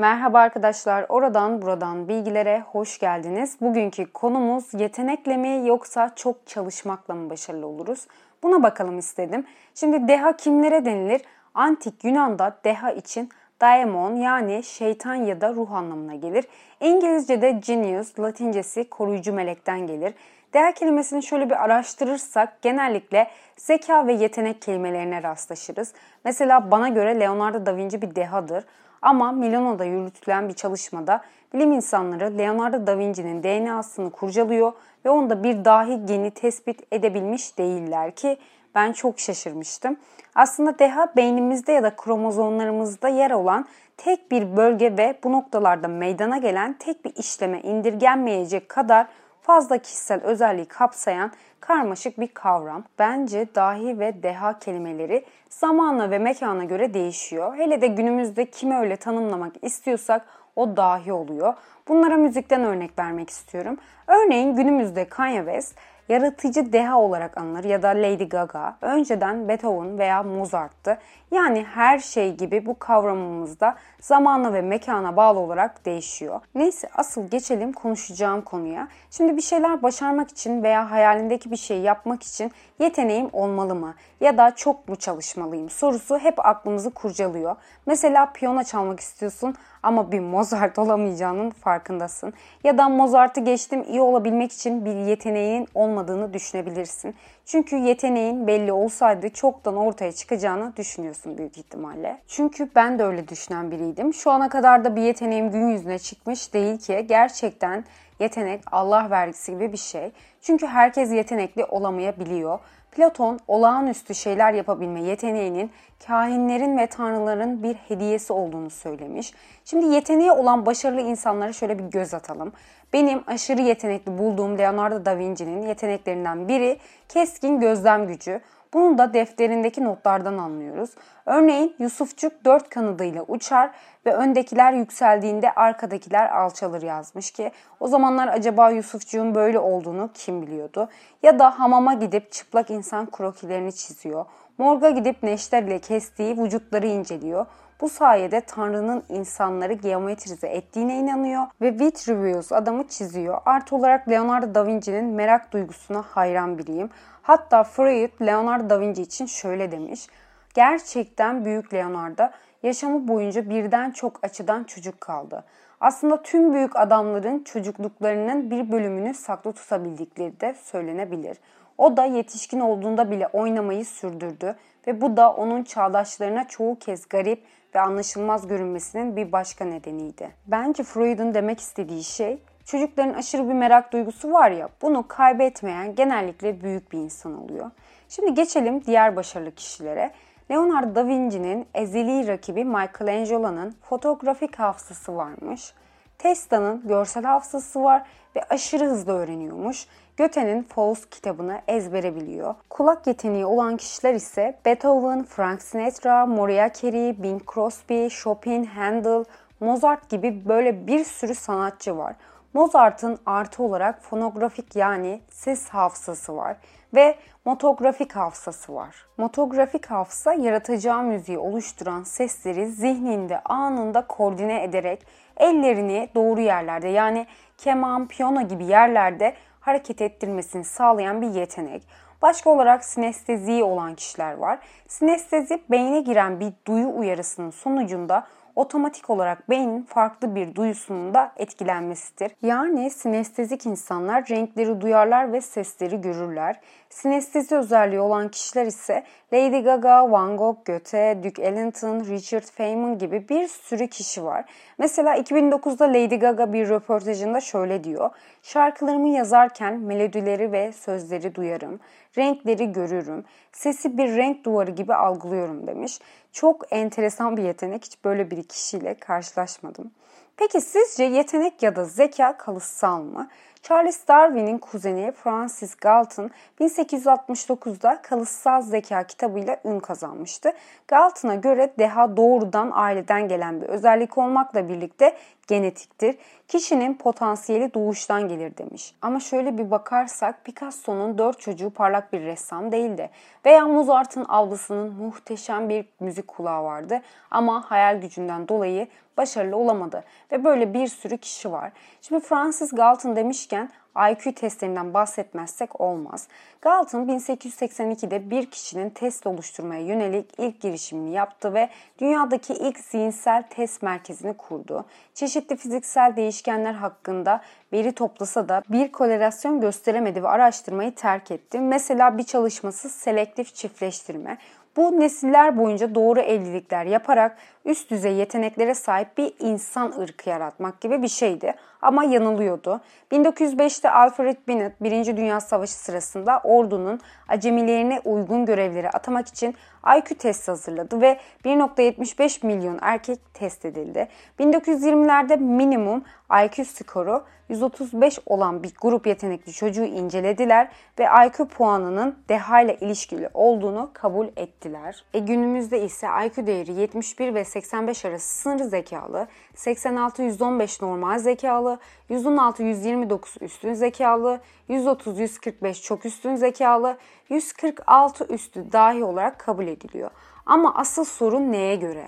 Merhaba arkadaşlar, oradan buradan bilgilere hoş geldiniz. Bugünkü konumuz yetenekle mi yoksa çok çalışmakla mı başarılı oluruz? Buna bakalım istedim. Şimdi deha kimlere denilir? Antik Yunan'da deha için daemon yani şeytan ya da ruh anlamına gelir. İngilizce'de genius, latincesi koruyucu melekten gelir. Değer kelimesini şöyle bir araştırırsak genellikle zeka ve yetenek kelimelerine rastlaşırız. Mesela bana göre Leonardo da Vinci bir dehadır. Ama Milano'da yürütülen bir çalışmada bilim insanları Leonardo da Vinci'nin DNA'sını kurcalıyor ve onda bir dahi geni tespit edebilmiş değiller ki ben çok şaşırmıştım. Aslında deha beynimizde ya da kromozomlarımızda yer olan tek bir bölge ve bu noktalarda meydana gelen tek bir işleme indirgenmeyecek kadar fazla kişisel özelliği kapsayan karmaşık bir kavram. Bence dahi ve deha kelimeleri zamana ve mekana göre değişiyor. Hele de günümüzde kimi öyle tanımlamak istiyorsak o dahi oluyor. Bunlara müzikten örnek vermek istiyorum. Örneğin günümüzde Kanye West yaratıcı deha olarak anılır ya da Lady Gaga önceden Beethoven veya Mozart'tı. Yani her şey gibi bu kavramımızda zamana ve mekana bağlı olarak değişiyor. Neyse asıl geçelim konuşacağım konuya. Şimdi bir şeyler başarmak için veya hayalindeki bir şey yapmak için yeteneğim olmalı mı? Ya da çok mu çalışmalıyım sorusu hep aklımızı kurcalıyor. Mesela piyano çalmak istiyorsun ama bir Mozart olamayacağının farkındasın. Ya da Mozart'ı geçtim iyi olabilmek için bir yeteneğin olmadığını düşünebilirsin. Çünkü yeteneğin belli olsaydı çoktan ortaya çıkacağını düşünüyorsun büyük ihtimalle. Çünkü ben de öyle düşünen biriydim. Şu ana kadar da bir yeteneğim gün yüzüne çıkmış değil ki gerçekten yetenek Allah vergisi gibi bir şey. Çünkü herkes yetenekli olamayabiliyor. Platon olağanüstü şeyler yapabilme yeteneğinin kahinlerin ve tanrıların bir hediyesi olduğunu söylemiş. Şimdi yeteneği olan başarılı insanlara şöyle bir göz atalım. Benim aşırı yetenekli bulduğum Leonardo da Vinci'nin yeteneklerinden biri keskin gözlem gücü. Bunu da defterindeki notlardan anlıyoruz. Örneğin Yusufçuk dört kanadıyla uçar ve öndekiler yükseldiğinde arkadakiler alçalır yazmış ki o zamanlar acaba Yusufçuk'un böyle olduğunu kim biliyordu? Ya da hamama gidip çıplak insan krokilerini çiziyor. Morga gidip neşter ile kestiği vücutları inceliyor. Bu sayede Tanrı'nın insanları geometrize ettiğine inanıyor ve Vitruvius adamı çiziyor. Artı olarak Leonardo da Vinci'nin merak duygusuna hayran biriyim. Hatta Freud Leonardo da Vinci için şöyle demiş. Gerçekten büyük Leonardo yaşamı boyunca birden çok açıdan çocuk kaldı. Aslında tüm büyük adamların çocukluklarının bir bölümünü saklı tutabildikleri de söylenebilir. O da yetişkin olduğunda bile oynamayı sürdürdü ve bu da onun çağdaşlarına çoğu kez garip ve anlaşılmaz görünmesinin bir başka nedeniydi. Bence Freud'un demek istediği şey çocukların aşırı bir merak duygusu var ya bunu kaybetmeyen genellikle büyük bir insan oluyor. Şimdi geçelim diğer başarılı kişilere. Leonardo da Vinci'nin ezeli rakibi Michelangelo'nun fotoğrafik hafızası varmış. Tesla'nın görsel hafızası var ve aşırı hızlı öğreniyormuş. Goethe'nin Faust kitabını ezbere biliyor. Kulak yeteneği olan kişiler ise Beethoven, Frank Sinatra, Mariah Carey, Bing Crosby, Chopin, Handel, Mozart gibi böyle bir sürü sanatçı var. Mozart'ın artı olarak fonografik yani ses hafızası var ve motografik hafızası var. Motografik hafıza yaratacağı müziği oluşturan sesleri zihninde anında koordine ederek ellerini doğru yerlerde yani keman, piyano gibi yerlerde hareket ettirmesini sağlayan bir yetenek. Başka olarak sinestezi olan kişiler var. Sinestezi beyne giren bir duyu uyarısının sonucunda otomatik olarak beynin farklı bir duyusunun da etkilenmesidir. Yani sinestezik insanlar renkleri duyarlar ve sesleri görürler. Sinestezi özelliği olan kişiler ise Lady Gaga, Van Gogh, Goethe, Duke Ellington, Richard Feynman gibi bir sürü kişi var. Mesela 2009'da Lady Gaga bir röportajında şöyle diyor. Şarkılarımı yazarken melodileri ve sözleri duyarım, renkleri görürüm, sesi bir renk duvarı gibi algılıyorum demiş. Çok enteresan bir yetenek. Hiç böyle bir kişiyle karşılaşmadım. Peki sizce yetenek ya da zeka kalıtsal mı? Charles Darwin'in kuzeni Francis Galton 1869'da Kalıtsal Zeka kitabıyla ün kazanmıştı. Galton'a göre deha doğrudan aileden gelen bir özellik olmakla birlikte genetiktir. Kişinin potansiyeli doğuştan gelir demiş. Ama şöyle bir bakarsak Picasso'nun dört çocuğu parlak bir ressam değildi. Veya Mozart'ın avlısının muhteşem bir müzik kulağı vardı ama hayal gücünden dolayı başarılı olamadı. Ve böyle bir sürü kişi var. Şimdi Francis Galton demişken IQ testlerinden bahsetmezsek olmaz. Galton 1882'de bir kişinin test oluşturmaya yönelik ilk girişimini yaptı ve dünyadaki ilk zihinsel test merkezini kurdu. Çeşitli fiziksel değişkenler hakkında veri toplasa da bir korelasyon gösteremedi ve araştırmayı terk etti. Mesela bir çalışması selektif çiftleştirme. Bu nesiller boyunca doğru evlilikler yaparak üst düzey yeteneklere sahip bir insan ırkı yaratmak gibi bir şeydi. Ama yanılıyordu. 1905'te Alfred Binet 1. Dünya Savaşı sırasında ordunun acemilerine uygun görevleri atamak için IQ testi hazırladı ve 1.75 milyon erkek test edildi. 1920'lerde minimum IQ skoru 135 olan bir grup yetenekli çocuğu incelediler ve IQ puanının deha ile ilişkili olduğunu kabul ettiler. E günümüzde ise IQ değeri 71 ve 85 arası sınır zekalı, 86-115 normal zekalı, 116-129 üstün zekalı, 130-145 çok üstün zekalı, 146 üstü dahi olarak kabul ediliyor. Ama asıl sorun neye göre?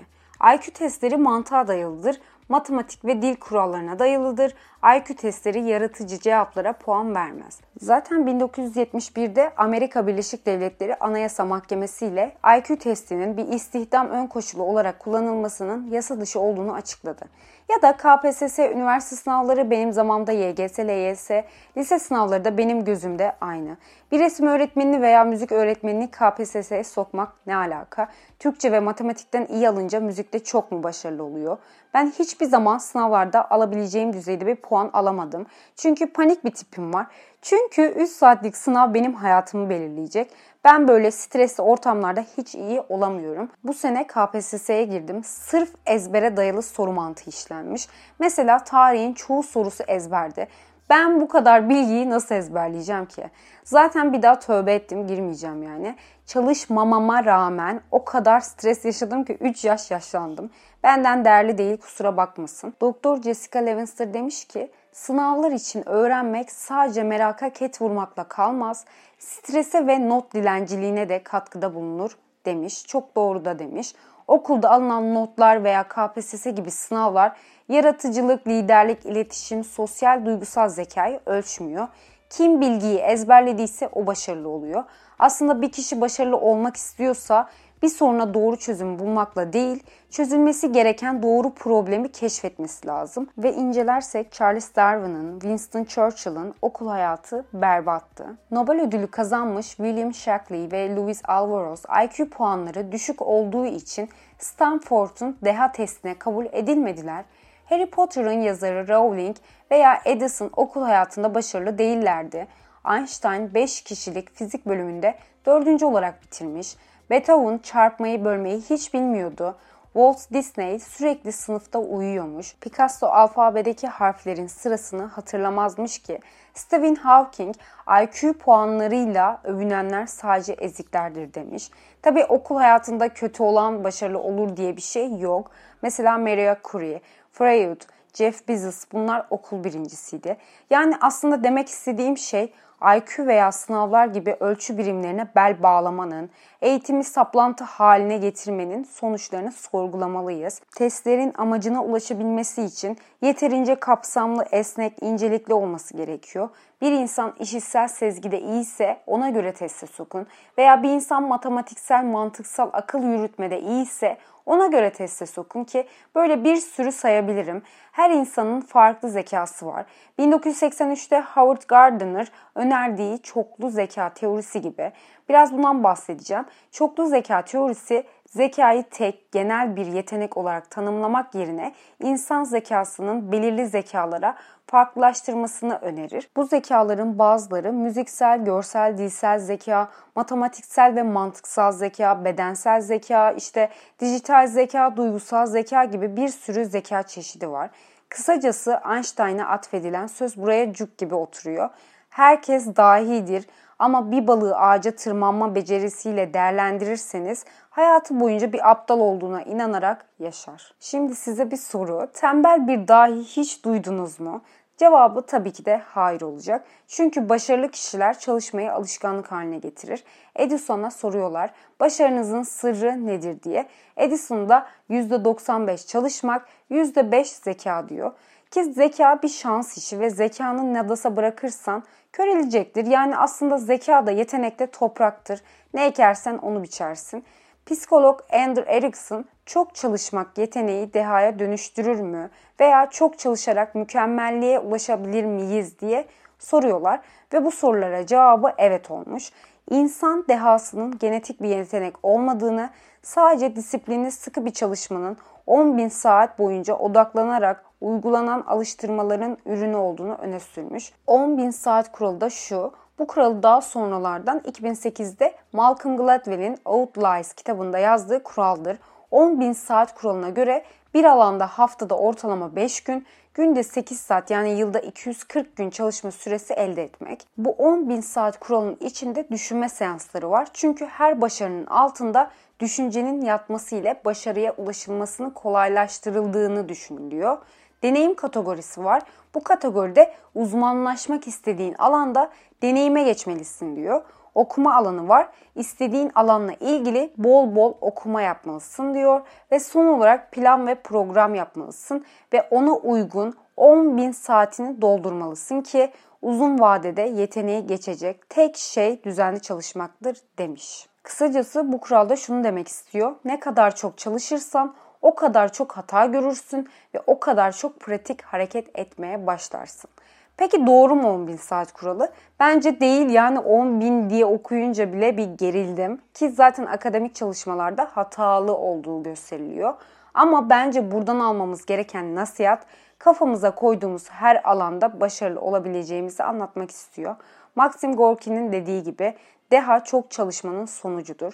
IQ testleri mantığa dayalıdır matematik ve dil kurallarına dayalıdır. IQ testleri yaratıcı cevaplara puan vermez. Zaten 1971'de Amerika Birleşik Devletleri Anayasa Mahkemesi ile IQ testinin bir istihdam ön koşulu olarak kullanılmasının yasa dışı olduğunu açıkladı. Ya da KPSS üniversite sınavları benim zamanımda YGS, LYS, lise sınavları da benim gözümde aynı. Bir resim öğretmenini veya müzik öğretmenini KPSS'ye sokmak ne alaka? Türkçe ve matematikten iyi alınca müzikte çok mu başarılı oluyor? Ben hiçbir zaman sınavlarda alabileceğim düzeyde bir puan alamadım. Çünkü panik bir tipim var. Çünkü 3 saatlik sınav benim hayatımı belirleyecek. Ben böyle stresli ortamlarda hiç iyi olamıyorum. Bu sene KPSS'ye girdim. Sırf ezbere dayalı soru mantığı işlenmiş. Mesela tarihin çoğu sorusu ezberde. Ben bu kadar bilgiyi nasıl ezberleyeceğim ki? Zaten bir daha tövbe ettim girmeyeceğim yani. Çalışmamama rağmen o kadar stres yaşadım ki 3 yaş yaşlandım. Benden değerli değil kusura bakmasın. Doktor Jessica Levinster demiş ki sınavlar için öğrenmek sadece meraka ket vurmakla kalmaz. Strese ve not dilenciliğine de katkıda bulunur demiş. Çok doğru da demiş. Okulda alınan notlar veya KPSS gibi sınavlar yaratıcılık, liderlik, iletişim, sosyal, duygusal zekayı ölçmüyor. Kim bilgiyi ezberlediyse o başarılı oluyor. Aslında bir kişi başarılı olmak istiyorsa bir soruna doğru çözüm bulmakla değil, çözülmesi gereken doğru problemi keşfetmesi lazım. Ve incelersek Charles Darwin'ın, Winston Churchill'ın okul hayatı berbattı. Nobel ödülü kazanmış William Shockley ve Louis Alvarez IQ puanları düşük olduğu için Stanford'un deha testine kabul edilmediler. Harry Potter'ın yazarı Rowling veya Edison okul hayatında başarılı değillerdi. Einstein 5 kişilik fizik bölümünde 4. olarak bitirmiş. Beethoven çarpmayı bölmeyi hiç bilmiyordu. Walt Disney sürekli sınıfta uyuyormuş. Picasso alfabedeki harflerin sırasını hatırlamazmış ki. Stephen Hawking IQ puanlarıyla övünenler sadece eziklerdir demiş. Tabi okul hayatında kötü olan başarılı olur diye bir şey yok. Mesela Maria Curie, Freud, Jeff Bezos bunlar okul birincisiydi. Yani aslında demek istediğim şey IQ veya sınavlar gibi ölçü birimlerine bel bağlamanın, eğitimi saplantı haline getirmenin sonuçlarını sorgulamalıyız. Testlerin amacına ulaşabilmesi için yeterince kapsamlı, esnek, incelikli olması gerekiyor. Bir insan işitsel sezgide iyiyse ona göre teste sokun veya bir insan matematiksel, mantıksal akıl yürütmede iyiyse ona göre teste sokun ki böyle bir sürü sayabilirim. Her insanın farklı zekası var. 1983'te Howard Gardner önerdiği çoklu zeka teorisi gibi biraz bundan bahsedeceğim. Çoklu zeka teorisi zekayı tek, genel bir yetenek olarak tanımlamak yerine insan zekasının belirli zekalara farklılaştırmasını önerir. Bu zekaların bazıları müziksel, görsel, dilsel zeka, matematiksel ve mantıksal zeka, bedensel zeka, işte dijital zeka, duygusal zeka gibi bir sürü zeka çeşidi var. Kısacası Einstein'a atfedilen söz buraya cuk gibi oturuyor. Herkes dahidir Ama bir balığı ağaca tırmanma becerisiyle değerlendirirseniz hayatı boyunca bir aptal olduğuna inanarak yaşar. Şimdi size bir soru. Tembel bir dahi hiç duydunuz mu? Cevabı tabii ki de hayır olacak. Çünkü başarılı kişiler çalışmayı alışkanlık haline getirir. Edison'a soruyorlar başarınızın sırrı nedir diye. Edison da %95 çalışmak, %5 zeka diyor. Ki zeka bir şans işi ve zekanın nadasa bırakırsan körelecektir. Yani aslında zeka da yetenek de topraktır. Ne ekersen onu biçersin. Psikolog Andrew Erickson çok çalışmak yeteneği dehaya dönüştürür mü veya çok çalışarak mükemmelliğe ulaşabilir miyiz diye soruyorlar ve bu sorulara cevabı evet olmuş. İnsan dehasının genetik bir yetenek olmadığını, sadece disiplinli sıkı bir çalışmanın 10 bin saat boyunca odaklanarak uygulanan alıştırmaların ürünü olduğunu öne sürmüş. 10 bin saat kuralı da şu, bu kuralı daha sonralardan 2008'de Malcolm Gladwell'in Outliers kitabında yazdığı kuraldır. 10 bin saat kuralına göre bir alanda haftada ortalama 5 gün, günde 8 saat yani yılda 240 gün çalışma süresi elde etmek. Bu 10 bin saat kuralının içinde düşünme seansları var. Çünkü her başarının altında düşüncenin yatması ile başarıya ulaşılmasını kolaylaştırıldığını düşünülüyor. Deneyim kategorisi var. Bu kategoride uzmanlaşmak istediğin alanda deneyime geçmelisin diyor. Okuma alanı var. İstediğin alanla ilgili bol bol okuma yapmalısın diyor. Ve son olarak plan ve program yapmalısın. Ve ona uygun 10 bin saatini doldurmalısın ki uzun vadede yeteneği geçecek tek şey düzenli çalışmaktır demiş. Kısacası bu kuralda şunu demek istiyor. Ne kadar çok çalışırsan o kadar çok hata görürsün ve o kadar çok pratik hareket etmeye başlarsın. Peki doğru mu 10 bin saat kuralı? Bence değil yani 10 bin diye okuyunca bile bir gerildim. Ki zaten akademik çalışmalarda hatalı olduğu gösteriliyor. Ama bence buradan almamız gereken nasihat kafamıza koyduğumuz her alanda başarılı olabileceğimizi anlatmak istiyor. Maxim Gorki'nin dediği gibi deha çok çalışmanın sonucudur.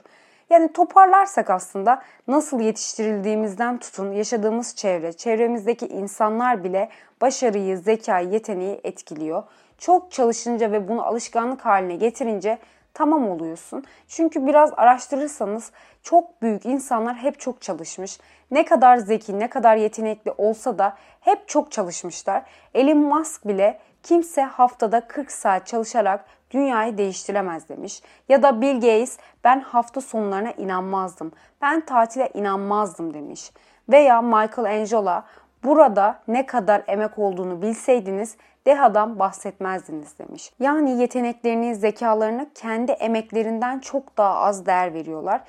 Yani toparlarsak aslında nasıl yetiştirildiğimizden tutun yaşadığımız çevre, çevremizdeki insanlar bile başarıyı, zekayı, yeteneği etkiliyor. Çok çalışınca ve bunu alışkanlık haline getirince tamam oluyorsun. Çünkü biraz araştırırsanız çok büyük insanlar hep çok çalışmış. Ne kadar zeki, ne kadar yetenekli olsa da hep çok çalışmışlar. Elon Musk bile kimse haftada 40 saat çalışarak dünyayı değiştiremez demiş. Ya da Bill Gates ben hafta sonlarına inanmazdım. Ben tatile inanmazdım demiş. Veya Michelangelo burada ne kadar emek olduğunu bilseydiniz dehadan bahsetmezdiniz demiş. Yani yeteneklerini, zekalarını kendi emeklerinden çok daha az değer veriyorlar.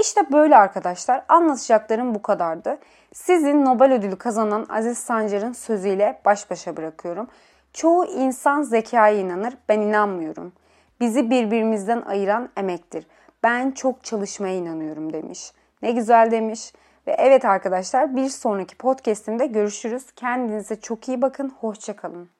İşte böyle arkadaşlar anlatacaklarım bu kadardı. Sizin Nobel ödülü kazanan Aziz Sancar'ın sözüyle baş başa bırakıyorum. Çoğu insan zekaya inanır, ben inanmıyorum. Bizi birbirimizden ayıran emektir. Ben çok çalışmaya inanıyorum demiş. Ne güzel demiş. Ve evet arkadaşlar bir sonraki podcastimde görüşürüz. Kendinize çok iyi bakın. Hoşçakalın.